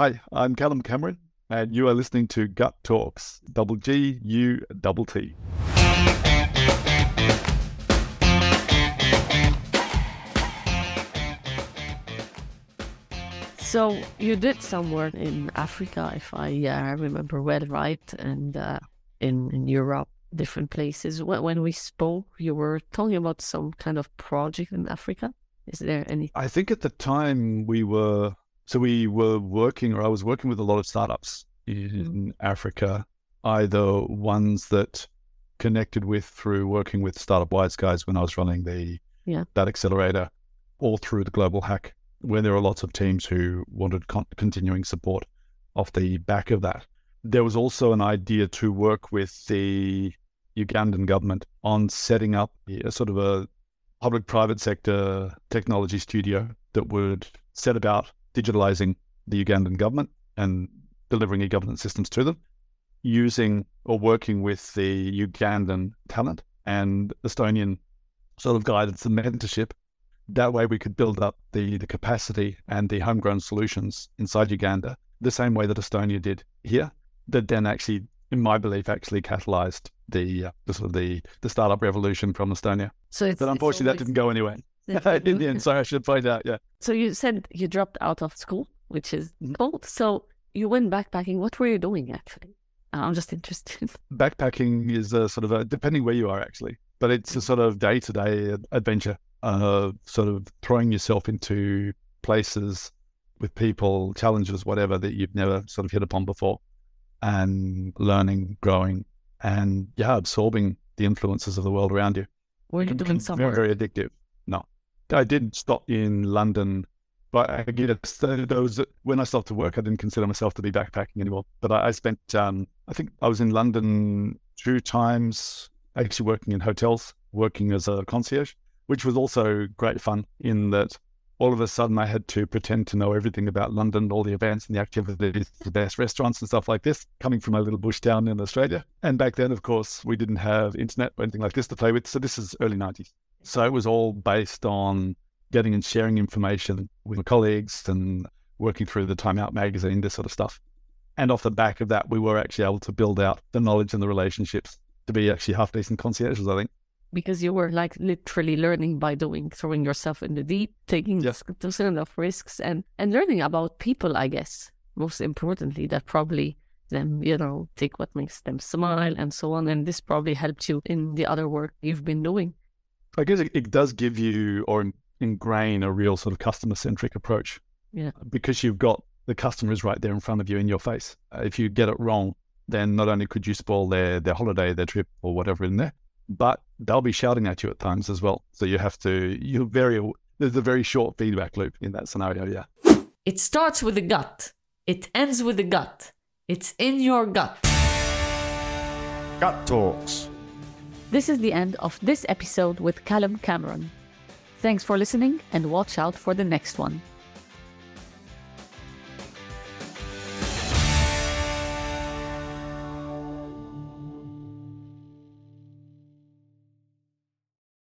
Hi, I'm Calum Cameron, and you are listening to Gut Talks, double G U double T. So you did some work in Africa, if I uh, remember well, right, and uh, in in Europe, different places. When, when we spoke, you were talking about some kind of project in Africa. Is there any? I think at the time we were so we were working, or I was working with a lot of startups mm-hmm. in Africa, either ones that connected with through working with Startup Wise guys when I was running the Yeah. that accelerator, or through the Global Hack, where there are lots of teams who wanted con- continuing support off the back of that. There was also an idea to work with the Ugandan government on setting up a sort of a public-private sector technology studio that would set about digitalizing the Ugandan government and delivering e-governance systems to them, using or working with the Ugandan talent and Estonian sort of guidance and mentorship. That way, we could build up the the capacity and the homegrown solutions inside Uganda the same way that Estonia did here. That then actually, in my belief, actually catalyzed the uh, the sort of the the startup revolution from Estonia. So it's, But unfortunately, that didn't go anywhere in the end. I should find out. Yeah. So you said you dropped out of school, which is Mhm. cool. So you went backpacking. What were you doing actually? Uh, I'm just interested. backpacking is a sort of a depending where you are actually, but it's a sort of day to day adventure. Uh, sort of throwing yourself into places with people, challenges, whatever that you've never sort of hit upon before, and learning, growing, and yeah, absorbing the influences of the world around you. Were you doing some very, very addictive. I did stop in London, but I guess those when I started to work, I didn't consider myself to be backpacking anymore. But I, I spent, um, I think I was in London two times, actually working in hotels, working as a concierge, which was also great fun. In that, all of a sudden, I had to pretend to know everything about London, all the events and the activities, the best restaurants and stuff like this, coming from a little bush town in Australia. And back then, of course, we didn't have internet or anything like this to play with. So this is early 90s. So it was all based on getting and sharing information with my colleagues and working through the Time Out magazine, this sort of stuff. And off the back of that, we were actually able to build out the knowledge and the relationships to be actually half decent concierges, I think. Because you were like literally learning by doing, throwing yourself in the deep, taking Yes. those kind of risks, and and learning about people. I guess most importantly, that probably them, you know, take what makes them smile and so on. And this probably helped you in the other work you've been doing. I guess it, it does give you or in- ingrain a real sort of customer centric approach. Yeah. Because you've got the customers right there in front of you in your face. Uh, if you get it wrong, then not only could you spoil their, their holiday, their trip, or whatever in there, but they'll be shouting at you at times as well. So you have to, you're very, there's a very short feedback loop in that scenario. Yeah. It starts with the gut. It ends with the gut. It's in your gut. Gut Talks. This is the end of this episode with Calum Cameron. Thanks for listening and watch out for the next one.